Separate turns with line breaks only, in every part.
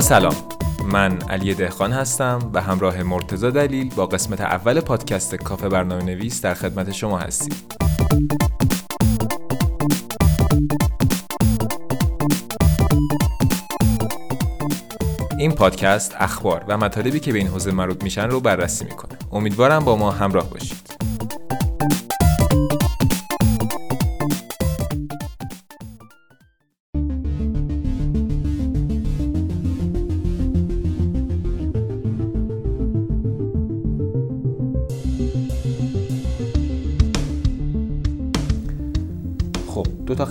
سلام. من علی دهخان هستم و همراه مرتزا دلیل با قسمت اول پادکست کافه برنامه نویس در خدمت شما هستیم. این پادکست اخبار و مطالبی که به این حوزه مربوط میشن رو بررسی می‌کنه. امیدوارم با ما همراه باشید.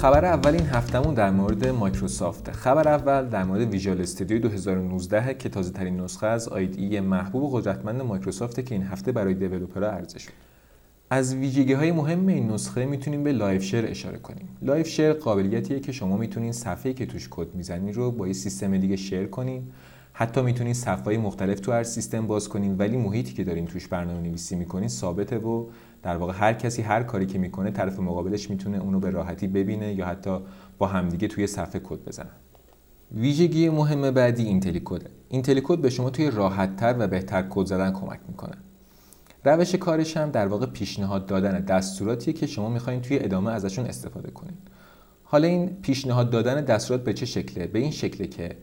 خبر اول این هفتمون در مورد مایکروسافت. خبر اول در مورد Visual Studio 2019 که تازه ترین نسخه از IDE محبوب و قدرتمند مایکروسافت که این هفته برای developer ها عرضه شد. از ویژگی های مهم این نسخه می‌تونیم به Live Share اشاره کنیم. Live Share قابلیتیه که شما می‌تونین صفحه‌ای که توش کد می‌زنین رو با یه سیستم دیگه share کنین. حتی می‌تونین صفحه‌های مختلف تو هر سیستم باز کنین ولی محیطی که دارین توش برنامه نویسی می‌کنین ثابته و در واقع هر کسی هر کاری که می‌کنه طرف مقابلش می‌تونه اونو به راحتی ببینه یا حتی با همدیگه توی صفحه کد بزنن ویژگی مهم بعدی IntelliCode ه IntelliCode به شما توی راحتتر و بهتر کد زدن کمک می‌کنه. روش کارش هم در واقع پیشنهاد دادن دستوراتیه که شما می‌خواین توی ادامه ازشون استفاده کنین. حالا این پیشنهاد دادن دستورات به چه شکله؟ به این شکله که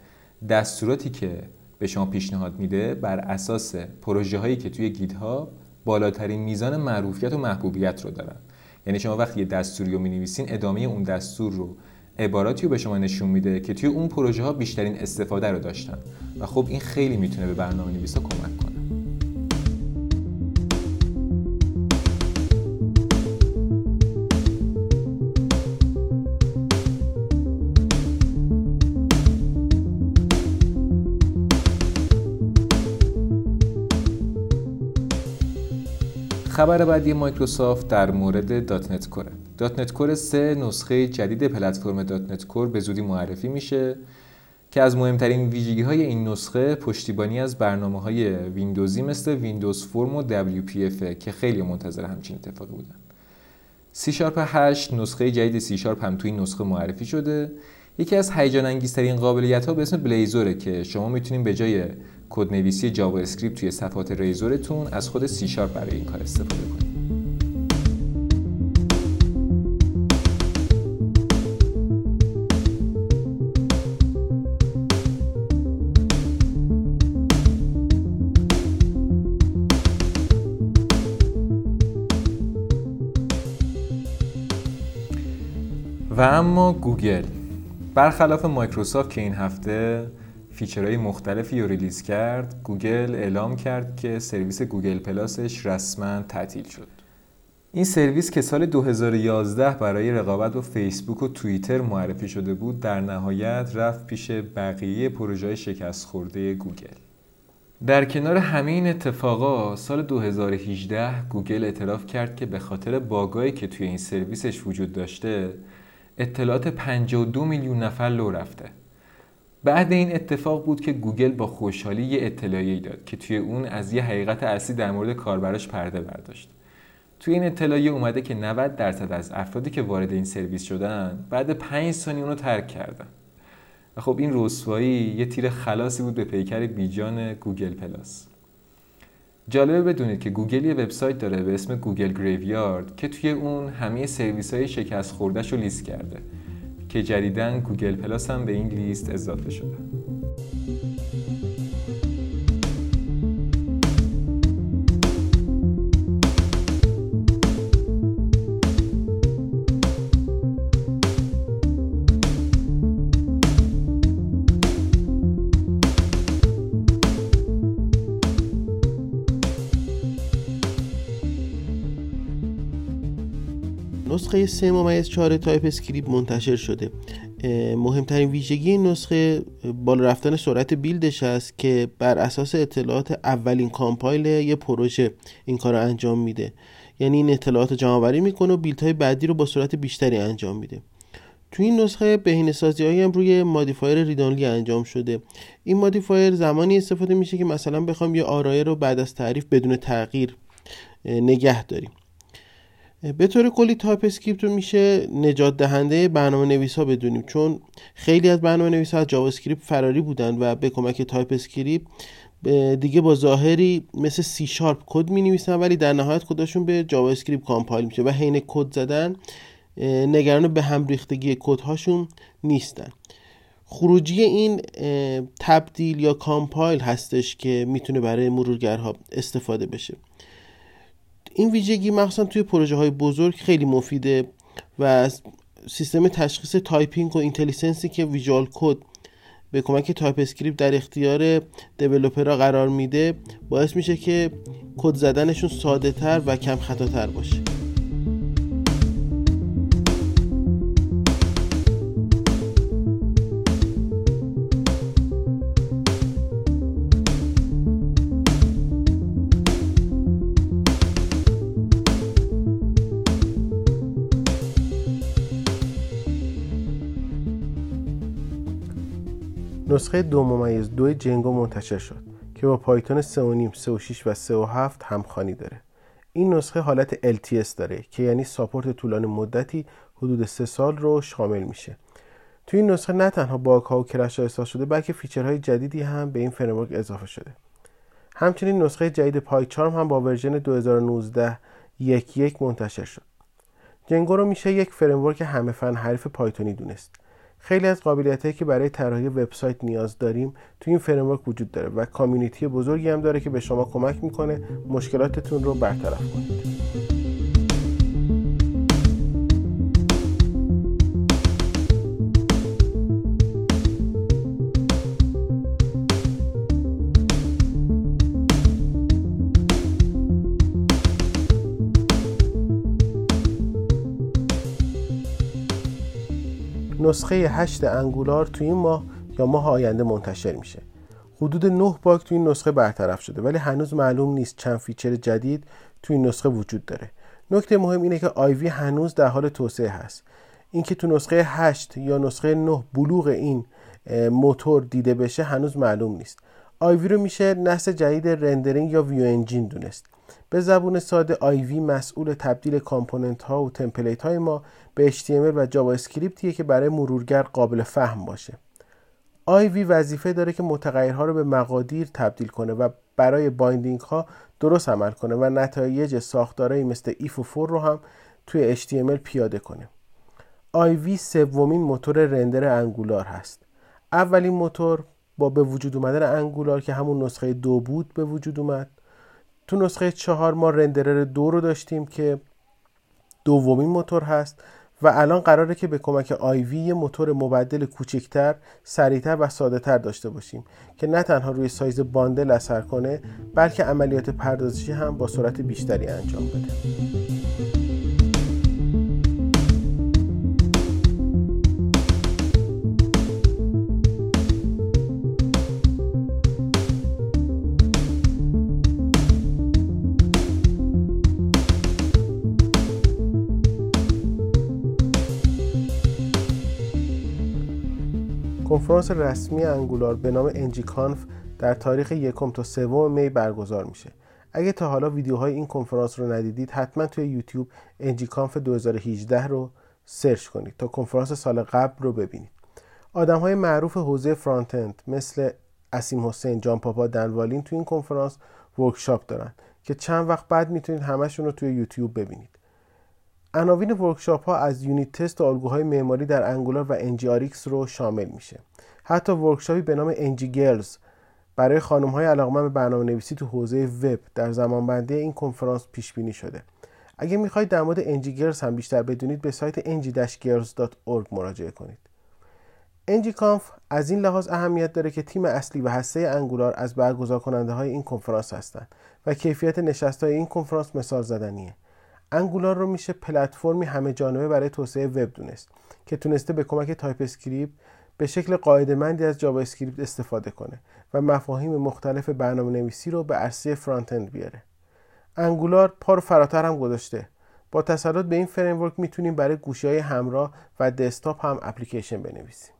دستوراتی که به شما پیشنهاد میده بر اساس پروژه هایی که توی GitHub بالاترین میزان معروفیت و محبوبیت رو دارن. یعنی شما وقتی یه دستوری رو می‌نویسین ادامه اون دستور رو عباراتی رو به شما نشون میده که توی اون پروژه ها بیشترین استفاده رو داشتن. و خب این خیلی می‌تونه به برنامه نویسا کمک کنه. خبر بعدی مایکروسافت در مورد .NET Core ه .NET Core 3 نسخه جدید پلتفرم .NET Core به زودی معرفی میشه که از مهمترین ویژگی های این نسخه پشتیبانی از برنامه های ویندوزی مثل Windows Form و WPF که خیلی منتظر همچین اتفاقی بودن. سی شارپ 8 نسخه جدید سی شارپ هم توی این نسخه معرفی شده. یکی از هیجان انگیزترین قابلیت ها به اسم Blazor ه که شما می‌تونید به جای کدنویسی JavaScript توی صفحات Razor تون از خود سی شارپ برای این کار استفاده کنید. و اما گوگل. برخلاف مایکروسافت که این هفته feature های مختلفی رو release کرد گوگل اعلام کرد که سرویس Google Plus ش رسما تعطیل شد. این سرویس که سال 2011 برای رقابت با فیسبوک و توییتر معرفی شده بود در نهایت رفت پیش بقیه پروژه شکست خورده گوگل. در کنار همه این اتفاقا سال 2018 گوگل اعتراف کرد که به خاطر باگایی که توی این سرویسش وجود داشته اطلاعات 52 میلیون نفر لو رفته. بعد این اتفاق بود که گوگل با خوشحالی یه اطلاعیه داد که توی اون از یه حقیقت اصلی در مورد کاربراش پرده برداشت. توی این اطلاعیه اومده که 90 درصد از افرادی که وارد این سرویس شدن بعد 5 ثانیه اونو ترک کردن. و خب این رسوایی یه تیر خلاصی بود به پیکر بیجان Google Plus. جالبه بدونید که گوگل یه وبسایت داره به اسم Google Graveyard که توی اون همه سرویس های شکست خوردهش رو لیست کرده که جدیدن گوگل پلاس هم به این لیست اضافه شده.
نسخه 3 ممیز 4 TypeScript منتشر شده. مهمترین ویژگی این نسخه بالا رفتن سرعت build ش است که بر اساس اطلاعات اولین compile یه پروژه این کار رو انجام میده. یعنی این اطلاعات جمع آوری می‌کنه و build های بعدی رو با سرعت بیشتری انجام میده. تو این نسخه بهینه سازی هایی هم روی modifier readonly انجام شده. این modifier زمانی استفاده میشه که مثلا بخوام یه آرایه رو بعد از تعریف بدون تغییر نگه داریم. به طور کلی TypeScript رو میشه نجات دهنده برنامه نویس ها بدونیم چون خیلی از برنامه نویس ها JavaScript فراری بودن و به کمک TypeScript دیگه با ظاهری مثل سی شارپ کد می نویسن ولی در نهایت کدشون به JavaScript compile میشه و حین کد زدن نگران به هم ریختگی کد هاشون نیستن. خروجی این تبدیل یا compile هستش که می‌تونه برای مرورگرها استفاده بشه. این ویژگی مخصوصا توی پروژه های بزرگ خیلی مفیده و سیستم تشخیص typing و IntelliSense ی که Visual Code به کمک TypeScript در اختیار developer ها قرار میده باعث میشه که کد زدنشون ساده تر و کم خطاتر باشه. نسخه دو ممیز دو Django منتشر شد که با Python 3.5, 3.6 و 3.7 همخوانی داره. این نسخه حالت LTS داره که یعنی support طولانی مدتی حدود 3 سال رو شامل میشه. تو این نسخه نه تنها bug ها و crash ها اصلاح شده بلکه feature های جدیدی هم به این framework اضافه شده. همچنین نسخه جدید PyCharm هم با version 2019 یک منتشر شد. Django رو میشه یک framework همه فن حریف Python ی دونست. خیلی از قابلیت که برای طراحی وبسایت نیاز داریم تو این فریمورک وجود داره و کامیونیتی بزرگی هم داره که به شما کمک می‌کنه مشکلاتتون رو برطرف کنید. نسخه 8 Angular تو این ماه یا ماه آینده منتشر میشه. حدود 9 bug تو این نسخه برطرف شده ولی هنوز معلوم نیست چند feature جدید تو این نسخه وجود داره. نکته مهم اینه که آیوی هنوز در حال توسعه هست. اینکه تو نسخه 8 یا نسخه 9 بلوغ این موتور دیده بشه هنوز معلوم نیست. آیوی رو میشه نسل جدید rendering یا view engine دونست. به زبون ساده آیوی مسئول تبدیل component ها و template های ما به HTML و JavaScript یه که برای مرورگر قابل فهم باشه. آیوی وظیفه داره که متغیرها رو به مقادیر تبدیل کنه و برای binding ها درست عمل کنه و نتایج ساختارهایی مثل if و for رو هم توی HTML پیاده کنه. آیوی سومین موتور render Angular هست. اولین موتور با به وجود اومدن Angular که همون نسخه دو بود به وجود اومد. تو نسخه چهار ما renderer دو رو داشتیم که دومین موتور هست و الان قراره که به کمک آیوی یه موتور مبدل کوچکتر، سریعتر و ساده تر داشته باشیم که نه تنها روی سایز باندل اثر کنه بلکه عملیات پردازشی هم با سرعت بیشتری انجام بده. کنفرانس رسمی Angular به نام ng-conf در تاریخ یکم تا سوم می برگزار میشه. اگه تا حالا ویدیوهای این کنفرانس رو ندیدید حتما توی یوتیوب ng-conf 2018 رو search کنید تا کنفرانس سال قبل رو ببینید. آدم های معروف حوزه front-end مثل Asim Hussain John Papa Dan Wahlin توی این کنفرانس workshop دارن که چند وقت بعد می‌تونید همشون رو توی یوتیوب ببینید. عناوین workshop ها از unit test و الگوهای معماری در Angular و NgRx رو شامل میشه. حتی workshop ی به نام ng-girls برای خانم های علاقمند به برنامه نویسی تو حوزه وب در زمان بندی این کنفرانس پیش بینی شده. اگه می‌خواید در مورد ng-girls هم بیشتر بدونید به سایت ng-girls.org مراجعه کنید. ng-conf از این لحاظ اهمیت داره که تیم اصلی و هسته Angular از برگزار کننده های این کنفرانس هستند و کیفیت نشست های این کنفرانس مثال زدنیه. Angular رو میشه پلتفرمی همه جانبه برای توسعه وب دونست که تونسته به کمک TypeScript به شکل قاعده مندی از JavaScript استفاده کنه و مفاهیم مختلف برنامه نویسی رو به عرصه front-end بیاره. Angular پا فراتر هم گذاشته. با تسلط به این framework می‌تونیم برای گوشی های همراه و دسکتاپ هم اپلیکیشن بنویسیم.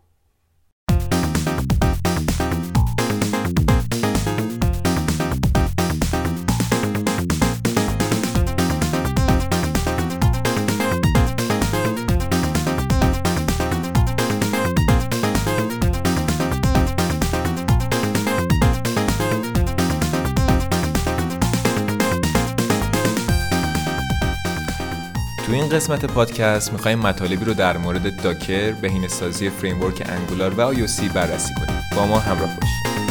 قسمت پادکست می‌خوایم مطالبی رو در مورد Docker، بهینه‌سازی framework Angular و IOC بررسی کنیم. با ما همراه باشید.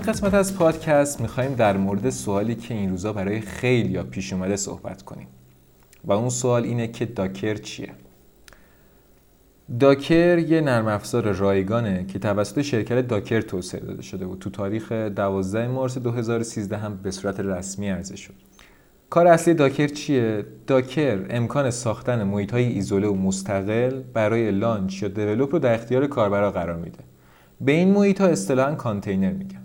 این قسمت از پادکست می‌خوایم در مورد سوالی که این روزا برای خیلی یا پیش اومده صحبت کنیم. و اون سوال اینه که داکر چیه؟ داکر یه نرم افزار رایگانه که توسط شرکت داکر توسعه داده شده و تو تاریخ 12 مارس 2013 هم به صورت رسمی عرضه شد. کار اصلی داکر چیه؟ داکر امکان ساختن محیط های ایزوله و مستقل برای لانچ یا دیولوپ رو در اختیار کاربرا قرار میده. به این محیط ها کانتینر میگن.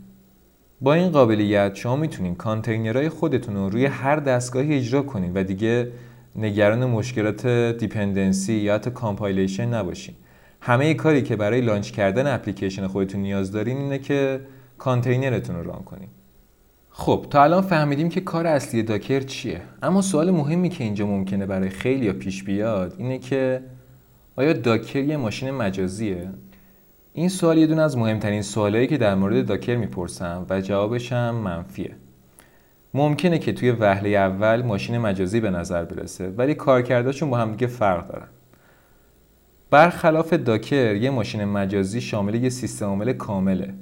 با این قابلیت شما می‌تونین کانتینرهای خودتون رو روی هر دستگاهی اجرا کنین و دیگه نگران مشکلات dependency یا حتی compilation نباشین. همه کاری که برای launch کردن اپلیکیشن خودتون نیاز دارین اینه که کانتینرتون رو run کنین. خب تا الان فهمیدیم که کار اصلی Docker چیه. اما سوال مهمی که اینجا ممکنه برای خیلی پیش بیاد اینه که آیا داکر یه ماشین مجازیه؟ این سوال یه دونه از مهمترین سوالایی که در مورد داکر می‌پرسم و جوابش هم منفیه. ممکنه که توی وهله اول ماشین مجازی به نظر برسه ولی کارکردشون با هم دیگه فرق دارن. برخلاف داکر یه ماشین مجازی شامل یه سیستم عامل کامله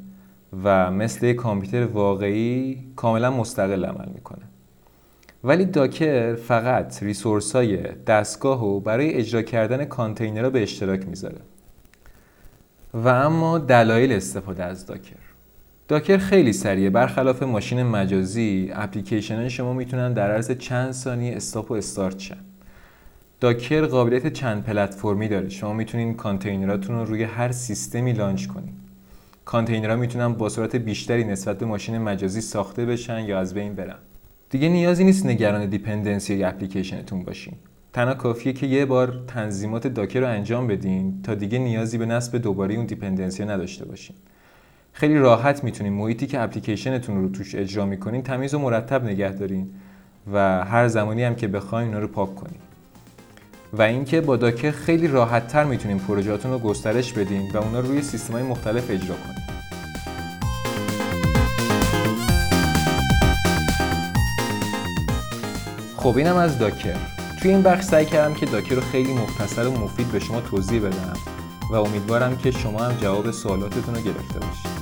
و مثل یه کامپیوتر واقعی کاملا مستقل عمل می‌کنه. ولی داکر فقط ریسورس های دستگاه و برای اجرا کردن کانتینرها به اشتراک می‌ذاره. و اما دلایل استفاده از Docker. Docker خیلی سریعه برخلاف ماشین مجازی اپلیکیشن شما می‌تونن در عرض چند ثانیه stop و استارت شن. Docker قابلیت چند پلتفرمی داره. شما می‌تونین کانتینراتون رو روی هر سیستمی launch کنید کانتینرها می‌تونن با سرعت بیشتری نسبت به ماشین مجازی ساخته بشن یا از بین برن. دیگه نیازی نیست نگران dependency اپلیکیشنتون باشین. تنها کافیه که یه بار تنظیمات Docker رو انجام بدین تا دیگه نیازی به نصب دوباره اون dependency نداشته باشین. خیلی راحت می‌تونین محیطی که اپلیکیشنتون رو توش اجرا می‌کنین تمیز و مرتب نگه دارین و هر زمانی هم که بخواین اینا رو پاک کنین. و اینکه با داکر خیلی راحت تر می‌تونین پروژهاتون رو گسترش بدین و اونا رو روی سیستم های مختلف اجرا کنین. خب اینم از داکر. توی این بخش سعی کردم که داکر رو خیلی مختصر و مفید به شما توضیح بدم و امیدوارم که شما هم جواب سوالاتتون رو گرفته باشید.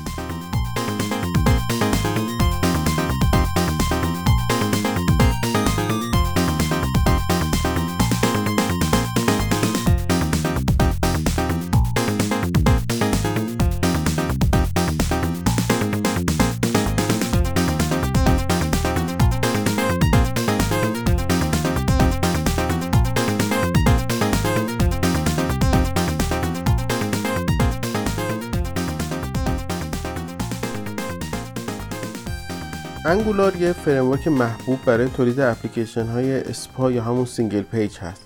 Angular یه framework محبوب برای تولید اپلیکیشن های SPA یا همون single page هست.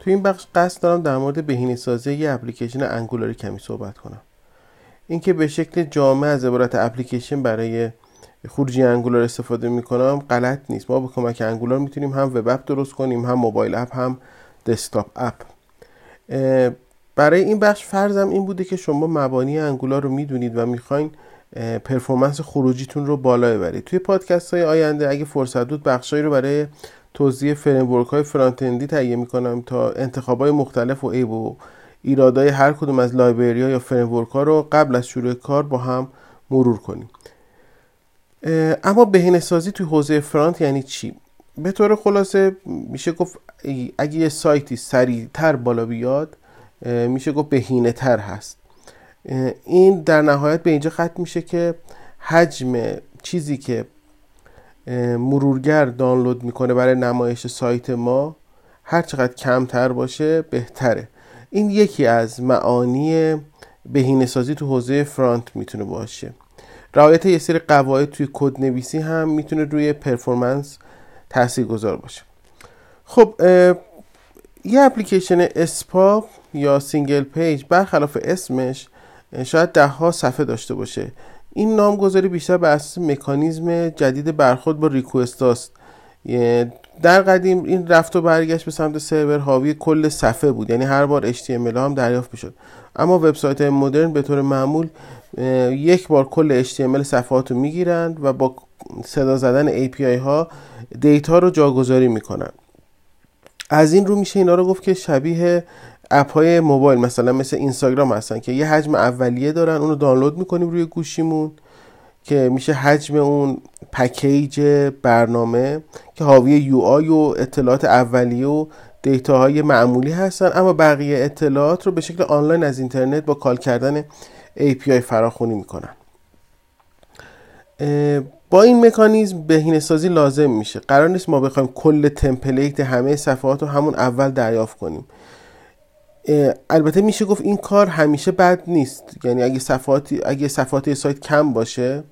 تو این بخش قصد دارم در مورد بهینه سازی یه اپلیکیشن Angular ی کمی صحبت کنم. اینکه به شکل جامع از عبارت اپلیکیشن برای خروجی Angular استفاده می‌کنم غلط نیست. ما با کمک Angular می‌تونیم هم web app درست کنیم هم mobile app هم desktop app. برای این بخش فرضم این بوده که شما مبانی Angular رو می‌دونید و می‌خواین performance خروجیتون رو بالا ببرید. توی پادکست های آینده اگه فرصت بود بخشایی رو برای توضیح framework های front-end ی تهیه می‌کنم تا انتخاب های مختلف و عیب و ایرادای هر کدوم از library ها یا framework ها رو قبل از شروع کار با هم مرور کنیم. اما بهینه سازی توی حوزه front یعنی چی؟ به طور خلاصه میشه گفت اگه یه سایتی سریعتر بالا بیاد میشه گفت بهینه تر هست. این در نهایت به اینجا ختم میشه که حجم چیزی که مرورگر دانلود می‌کنه برای نمایش سایت ما هر چقدر کمتر باشه بهتره. این یکی از معانی بهینه سازی تو حوزه فرانت می‌تونه باشه. رعایت یه سری قواعد توی کد نویسی هم می‌تونه روی پرفورمنس تاثیر گذار باشه. خب یه اپلیکیشن SPA یا single page برخلاف اسمش شاید ده ها صفحه داشته باشه. این نامگذاری بیشتر بر اساس مکانیزم جدید برخورد با request هاست در قدیم این رفت و برگشت به سمت سرور حاوی کل صفحه بود. یعنی هر بار HTML هم دریافت می‌شد. اما وبسایت مدرن به طور معمول یک بار کل HTML صفحات رو می‌گیرند و با صدا زدن API ها data رو جاگذاری می‌کنن از این رو میشه اینا رو گفت که شبیه app های موبایل مثلا مثل اینستاگرام هستن که یه حجم اولیه دارن اونو دانلود می‌کنیم روی گوشیمون که میشه حجم اون پکیج برنامه که حاوی UI و اطلاعات اولیه و data های معمولی هستن. اما بقیه اطلاعات رو به شکل آنلاین از اینترنت با call کردن API فراخونی می‌کنن. با این مکانیزم بهینه سازی لازم میشه. قرار نیست ما بخوایم کل تمپلیت همه صفحات رو همون اول دریافت کنیم. البته میشه گفت این کار همیشه بد نیست. یعنی اگه صفحاتی اگه صفحات سایت کم باشه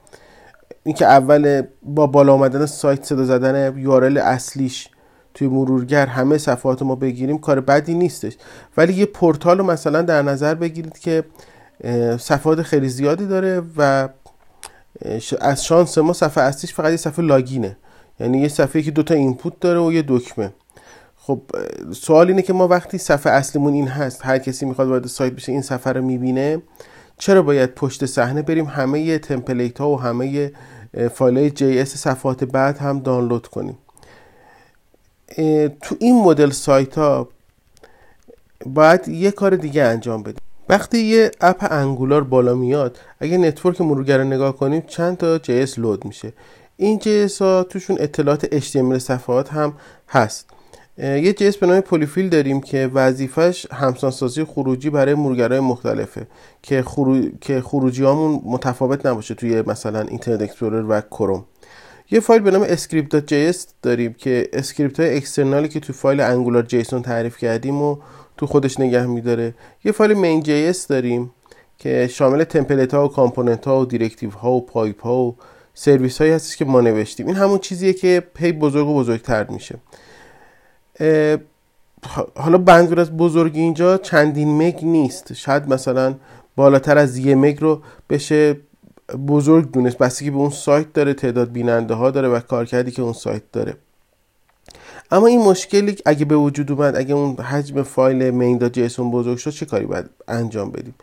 اینکه اول با بالا آمدن سایت صدا زدن یورل اصلیش توی مرورگر همه صفحات ما بگیریم کار بدی نیستش. ولی یه پورتال رو مثلا در نظر بگیرید که صفحات خیلی زیادی داره و از شانس ما صفحه اصلیش فقط یه صفحه login ه. یعنی یه صفحه که دوتا input داره و یه دکمه. خب سوال اینه که ما وقتی صفحه اصلیمون این هست هر کسی می‌خواد وارد سایت بشه این صفحه رو می‌بینه چرا باید پشت صحنه بریم همه template ها و همه فایل JS صفحات بعد هم دانلود کنیم؟ تو این مدل سایت ها باید یه کار دیگه انجام بدیم. وقتی یه app Angular بالا میاد اگه network مرورگر رو نگاه کنیم چند تا JS load میشه. این JS ها توشون اطلاعات HTML صفحات هم هست. یه JS به نام polyfill داریم که وظیفش همسانسازی خروجی برای مرورگرهای مختلفه. که, خرو... که خروجی هامون متفاوت نباشه توی مثلا Internet Explorer و کروم. یه فایل به نام script.js داریم که script های external ی که تو فایل Angular JSON تعریف کردیم و تو خودش نگه میداره. یه فایل main JS داریم که شامل template ها و component ها و directive ها و pipe ها و سرویس هایی هستش که ما نوشتیم. این همون چیزیه که هی بزرگ و بزرگتر میشه. حالا منظور از بزرگی اینجا چندین مگ نیست. شاید مثلا بالاتر از یه مگ رو بشه بزرگ دونست. بستگی به اون سایت داره تعداد بیننده ها داره و کارکردی که اون سایت داره. اما این مشکلی اگه به وجود اومد اگه اون حجم فایل main JS مون بزرگ شد چه کاری باید انجام بدیم؟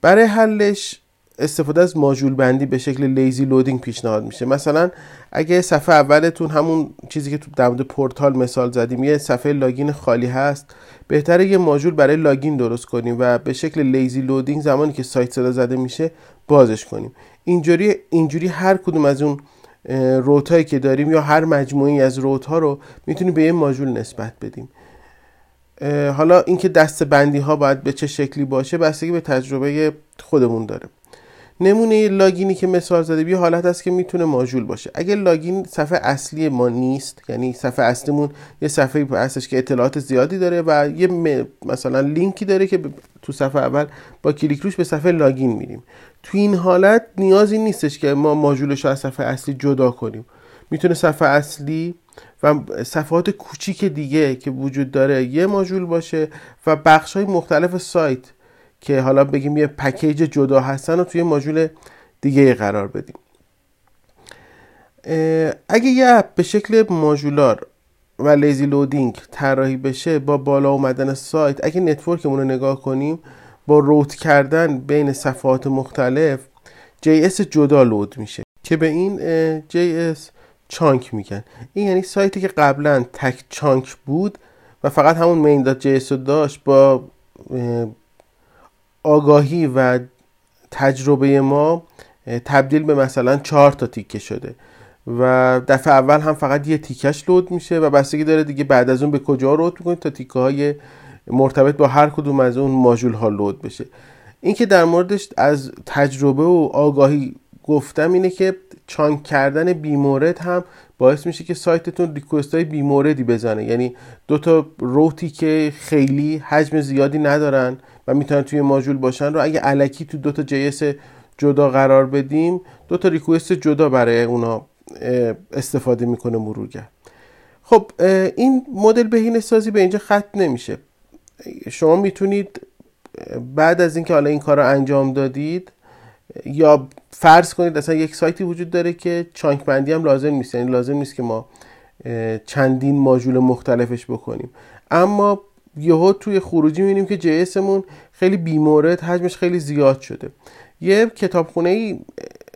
برای حلش استفاده از ماژول بندی به شکل lazy loading پیشنهاد میشه. مثلا اگه صفحه اولتون همون چیزی که تو در مورد پورتال مثال زدیم یه صفحه login خالی هست بهتره یه ماژول برای login درست کنیم و به شکل lazy loading زمانی که سایت صدا زده میشه بازش کنیم. اینجوری اینجوری هر کدوم از اون روت هایی که داریم یا هر مجموعی از روت ها رو می‌تونیم به یه ماژول نسبت بدیم. حالا اینکه دست بندی ها باید به چه شکلی باشه بستگی به تجربه خودمون داره. نمونه لاگینی که مثال زده یه حالت هست که می‌تونه ماژول باشه. اگه لاگین صفحه اصلی ما نیست یعنی صفحه اصلیمون یه صفحه هستش که اطلاعات زیادی داره و یه مثلا لینکی داره که تو صفحه اول با کلیک روش به صفحه login میریم. تو این حالت نیازی نیستش که ما ماژولش رو از صفحه اصلی جدا کنیم. می‌تونه صفحه اصلی و صفحات کوچیک دیگه که وجود داره یه ماژول باشه و بخش های مختلف سایت که حالا بگیم یه package جدا هستن رو توی ماژول دیگه قرار بدیم. اگه یه app به شکل ماژولار و lazy loading طراحی بشه با بالا اومدن سایت اگه network مون رو نگاه کنیم با route کردن بین صفحات مختلف JS جدا load میشه که به این JS chunk میگن. این یعنی سایتی که قبلا تک chunk بود و فقط همون dot رو داشت با آگاهی و تجربه ما تبدیل به مثلا چهار تا تیکه شده. و دفعه اول هم فقط یه تیکش لود میشه و بستگی داره دیگه بعد از اون به کجا لود می‌کنید تا تیکه های مرتبط با هر کدوم از اون ماژول ها لود بشه. این که در موردش از تجربه و آگاهی گفتم اینه که چانک کردن بیمورد هم باعث میشه که سایتتون ریکوست های بیموردی بزنه. یعنی دو تا روتی که خیلی حجم زیادی ندارن و می‌تونن توی ماژول باشن رو اگه علکی تو دو تا JS جدا قرار بدیم دو تا ریکوست جدا برای اونا استفاده می‌کنه مرورگر خب این مدل بهینه سازی به اینجا ختم نمیشه. شما می‌تونید بعد از اینکه حالا این کار رو انجام دادید یا فرض کنید اصلا یک سایتی وجود داره که چانک بندی هم لازم نیست. یعنی لازم نیست که ما چندین ماژول مختلفش بکنیم. اما یهو توی خروجی می‌بینیم که جیسمون خیلی بیمورد حجمش خیلی زیاد شده. یه کتابخونه ای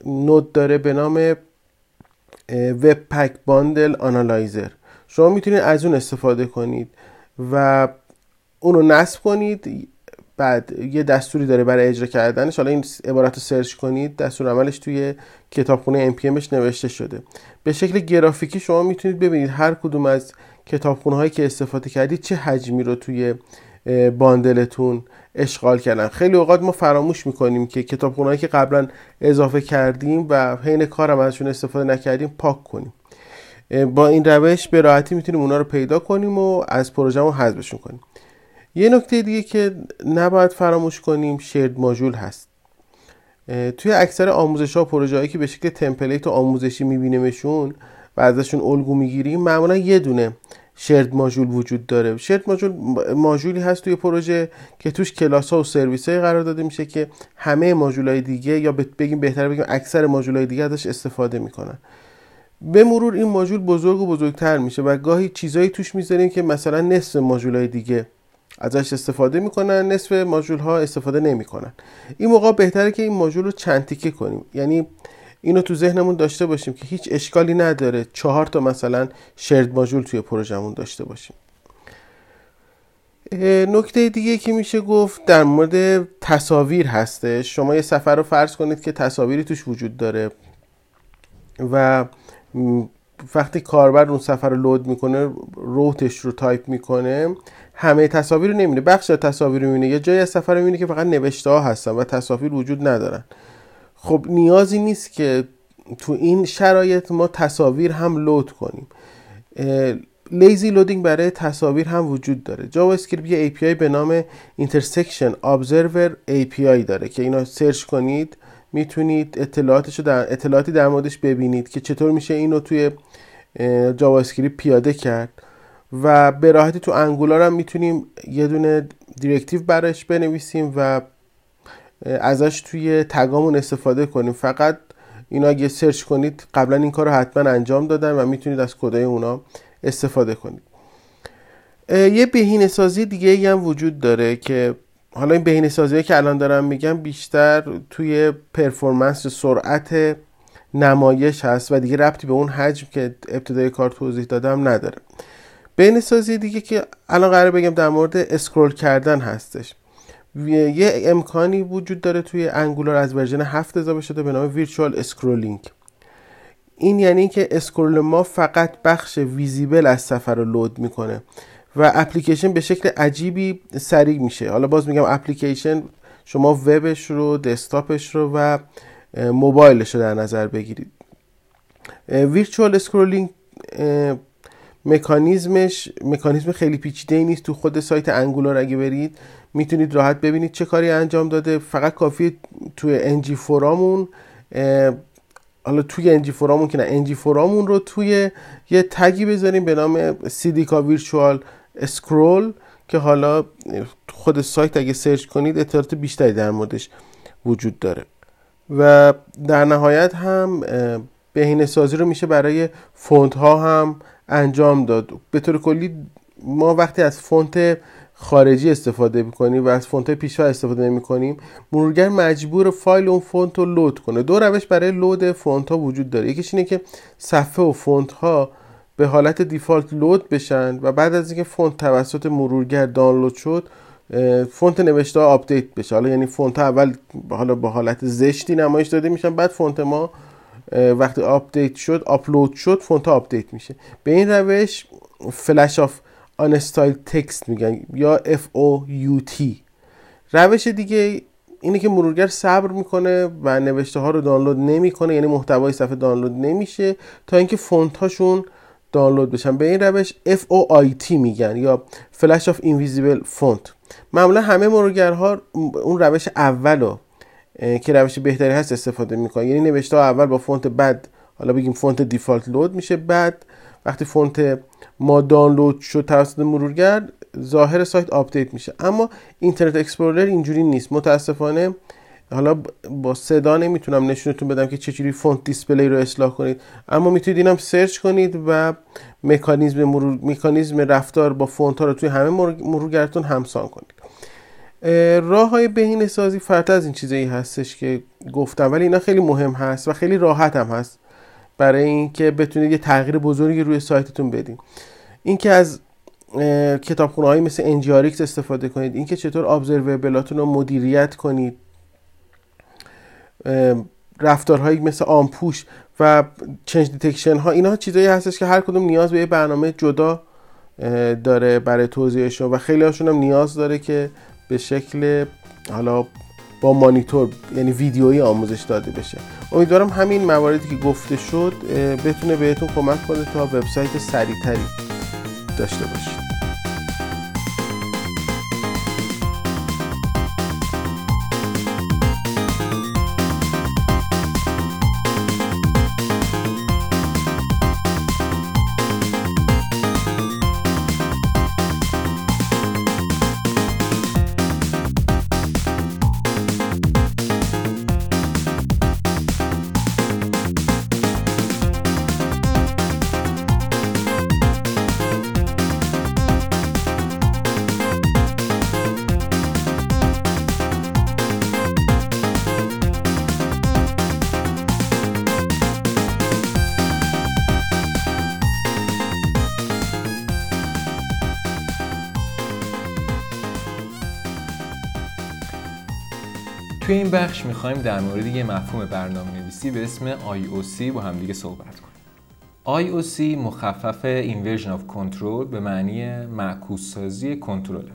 نود داره به نام وب پک باندل آنالایزر شما می‌تونید از اون استفاده کنید و اون رو نصب کنید. بعد یه دستوری داره برای اجرا کردنش. حالا این عبارت رو سرچ کنید دستور عملش توی کتابخونه NPMش نوشته شده. به شکل گرافیکی شما می‌تونید ببینید هر کدوم از کتابخونه هایی که استفاده کردید چه حجمی رو توی باندلتون اشغال کردن. خیلی اوقات ما فراموش می‌کنیم که کتابخونه که قبلا اضافه کردیم و حین کارم ازشون استفاده نکردیم پاک کنیم. با این روش به راحتی می‌تونیم اونا رو پیدا کنیم و از پروژهمون حذفشون کنیم. یه نکته دیگه که نباید فراموش کنیم شرد ماژول هست. توی اکثر آموزش ها پروژه هایی که به شکل تمپلیت و آموزشی میبینیمشون و ازشون الگو می‌گیریم معمولا یه دونه شرد ماژول وجود داره. شرد ماژول ماژولی هست توی پروژه که توش کلاس ها و سرویس های قرار داده میشه که همه ماژول های دیگه یا بگیم بهتر بگیم اکثر ماژول های دیگه ازش استفاده می‌کنن. به مرور این ماژول بزرگ و بزرگتر میشه و گاهی چیزایی توش می‌ذاریم که مثلا نصف ماژول های دیگه ازش استفاده می‌کنن نصف ماژول ها استفاده نمی‌کنن. این موقع بهتره که این ماژول رو چند تیکه کنیم. یعنی اینو تو ذهنمون داشته باشیم که هیچ اشکالی نداره چهار تا مثلا shared module توی پروژمون داشته باشیم. نکته دیگه که میشه گفت در مورد تصاویر هستش. شما یه صفحه رو فرض کنید که تصاویری توش وجود داره و وقتی کاربر اون صفحه رو load می‌کنه route ش رو تایپ می‌کنه. همه تصاویر رو نمیده بخش تصاویر رو می‌بینه یه جایی از صفحه می‌بینه که فقط نوشته ها هستن و تصاویر وجود ندارن. خب نیازی نیست که تو این شرایط ما تصاویر هم load کنیم. lazy loading برای تصاویر هم وجود داره. JavaScript یه API به نام intersection observer API داره که اینا سرچ کنید می‌تونید اطلاعاتش در اطلاعاتی در موردش ببینید که چطور میشه اینو توی JavaScript پیاده کرد. و به راحتی تو Angular هم می‌تونیم یه دونه directive براش بنویسیم و ازش توی tag امون استفاده کنیم. فقط اینا اگه سرچ کنید قبلا این کار رو حتما انجام دادن و می‌تونید از کدای اونا استفاده کنید. یه بهینه سازی دیگه هم وجود داره که حالا این بهینه سازی که الان دارم میگم بیشتر توی performance سرعت نمایش هست و دیگه ربطی به اون حجم که ابتدای کار توضیح دادم نداره. بهینه سازی دیگه که الان قراره بگم در مورد scroll کردن هستش. یه امکانی وجود داره توی Angular از version 7 اضافه شده به نام virtual scrolling. این یعنی که scroll ما فقط بخش visible از صفحه رو load می‌کنه و اپلیکیشن به شکل عجیبی سریع میشه. حالا باز میگم اپلیکیشن شما وبش رو دسکتاپش رو و موبایلش رو در نظر بگیرید. virtual scrolling مکانیزمش مکانیزم خیلی پیچیده ای نیست تو خود سایت Angular. اگه برید می‌تونید راحت ببینید چه کاری انجام داده. فقط کافیه توی ngFor امون حالا توی ngFor امون که نه ngFor امون رو توی یه tag ی بذاریم به نام cdk virtual scroll که حالا خود سایت اگه سرچ کنید اطلاعات بیشتری در موردش وجود داره. و در نهایت هم بهینه سازی رو میشه برای فونت ها هم انجام داد. به طور کلی ما وقتی از فونت خارجی استفاده می‌کنیم و از فونت پیش‌فرض استفاده نمی کنیم مرورگر مجبوره فایل اون فونت رو load کنه. دو روش برای load فونت ها وجود داره. یکیش اینه که صفحه و فونت ها به حالت default load بشن و بعد از اینکه فونت توسط مرورگر دانلود شد فونت نوشته آپدیت بشه. حالا یعنی فونت ها اول حالا با حالت زشتی نمایش داده میشن بعد فونت ما وقتی آپدیت شد آپلود شد فونت آپدیت میشه. به این روش Flash of Unstyled Text میگن یا FOUT روش دیگه اینه که مرورگر صبر می‌کنه و نوشته ها رو دانلود نمی‌کنه یعنی محتوای صفحه دانلود نمیشه تا اینکه فونت هاشون دانلود بشن. به این روش FOIT میگن یا Flash of Invisible Font. معمولا همه مرورگرها اون روش اولو که روش بهتری هست استفاده می‌کنن یعنی نوشته اول با فونت بد حالا بگیم فونت default load میشه بعد وقتی فونت ما دانلود شد توسط مرورگر ظاهر سایت آپدیت میشه. اما Internet Explorer اینجوری نیست. متاسفانه حالا با صدا نمی‌تونم نشونتون بدم که چجوری font display رو اصلاح کنید. اما می‌تونید اینم search کنید و مکانیزم مرور... مکانیزم رفتار با فونت ها رو توی همه مرورگرتون همسان کنید. راه های بهینه سازی فراتر از این چیزایی هستش که گفتم ولی اینا خیلی مهم هست و خیلی راحت هم هست برای اینکه بتونید یه تغییر بزرگی روی سایتتون بدین. اینکه از کتابخونه های مثل انجیاریکس استفاده کنید اینکه چطور ابزروبلاتون رو مدیریت کنید رفتارهایی مثل آمپوش و change detection ها اینا چیزایی هستش که هر کدوم نیاز به یه برنامه جدا داره برای توضیحشون و خیلی هاشون هم نیاز داره که به شکل حالا با مانیتور یعنی ویدیویی آموزش داده بشه. امیدوارم همین مواردی که گفته شد بتونه بهتون کمک کنه تا وبسایت سریعتری داشته باشید.
توی این بخش می‌خوایم در مورد یه مفهوم برنامه نویسی به اسم IOC با همدیگه صحبت کنیم. IOC مخفف Inversion of Control به معنی معکوس سازی کنترله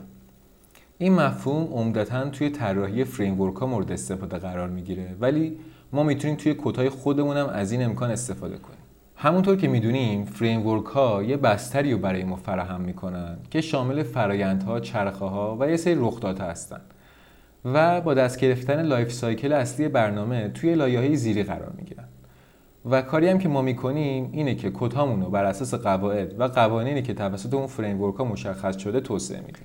این مفهوم عمدتا توی طراحی framework ها مورد استفاده قرار می‌گیره ولی ما می‌تونیم توی کدهای خودمونم از این امکان استفاده کنیم. همونطور که می‌دونیم فریمورک ها یه بستری رو برای ما فراهم می‌کنن که شامل فرایندها، چرخه ها و یه سری رخدادها هستن. و با دست گرفتن life cycle اصلی برنامه توی لایه های زیری قرار می‌گیرن. و کاری هم که ما می‌کنیم اینه که کدهامون رو بر اساس قواعد و قوانینی که توسط اون فریم ها مشخص شده توسعه میدیم.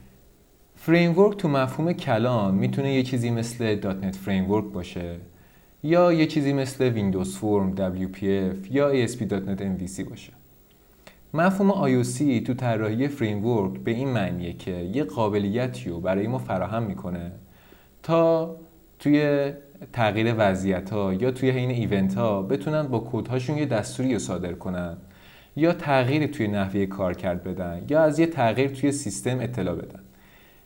فریم تو مفهوم کلان می‌تونه یه چیزی مثل. دات نت فریم باشه یا یه چیزی مثل Windows Form WPF یا ASP.NET MVC باشه. مفهوم IOC تو طراحی فریم به این معنیه که یه قابلیتی رو برای ما فراهم می‌کنه تا توی تغییر وضعیت ها یا توی این event ها بتونن با کدهاشون یه دستوری رو صادر کنن یا تغییری توی نحوه کار کرد بدن یا از یه تغییر توی سیستم اطلاع بدن.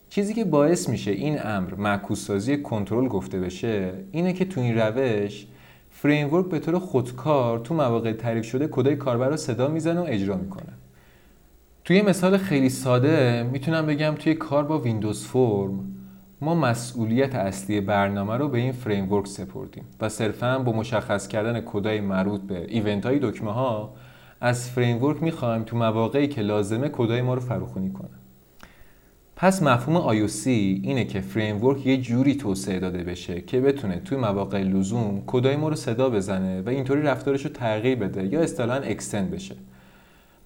چیزی که باعث میشه این امر معکوس سازی کنترل گفته بشه اینه که تو این روش framework به طور خودکار تو مواقع تعریف شده کدای کاربر رو صدا می‌زنه و اجرا می‌کنه. توی مثال خیلی ساده می‌تونم بگم توی کار با Windows Form ما مسئولیت اصلی برنامه رو به این فریم سپردیم و صرفا با مشخص کردن کدای مربوط به event های دکمه ها از framework می‌خوایم تو مواقعی که لازمه کدای ما رو فراخونی کنه پس مفهوم IOC اینه که فریم یه جوری توسعه داده بشه که بتونه توی مواقع لزوم کدای ما رو صدا بزنه و اینطوری رفتارش رو تغییر بده یا اصطلاحا extend بشه.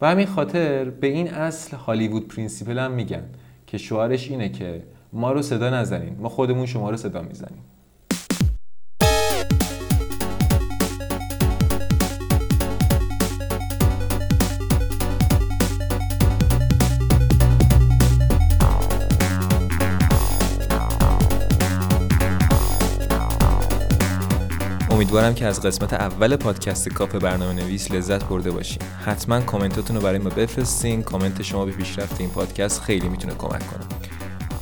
و همین خاطر به این اصل Hollywood Principle هم میگن که شعارش اینه که ما رو صدا نزنین. ما خودمون شما رو صدا می‌زنیم. امیدوارم که از قسمت اول پادکست کاپ برنامه نویس لذت برده باشین. حتما کامنتاتون رو برای ما بفرستین. کامنت شما به پیشرفت این پادکست خیلی می‌تونه کمک کنه.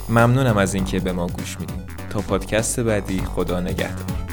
ممنونم از اینکه به ما گوش میدین تا پادکست بعدی خدا نگهدار.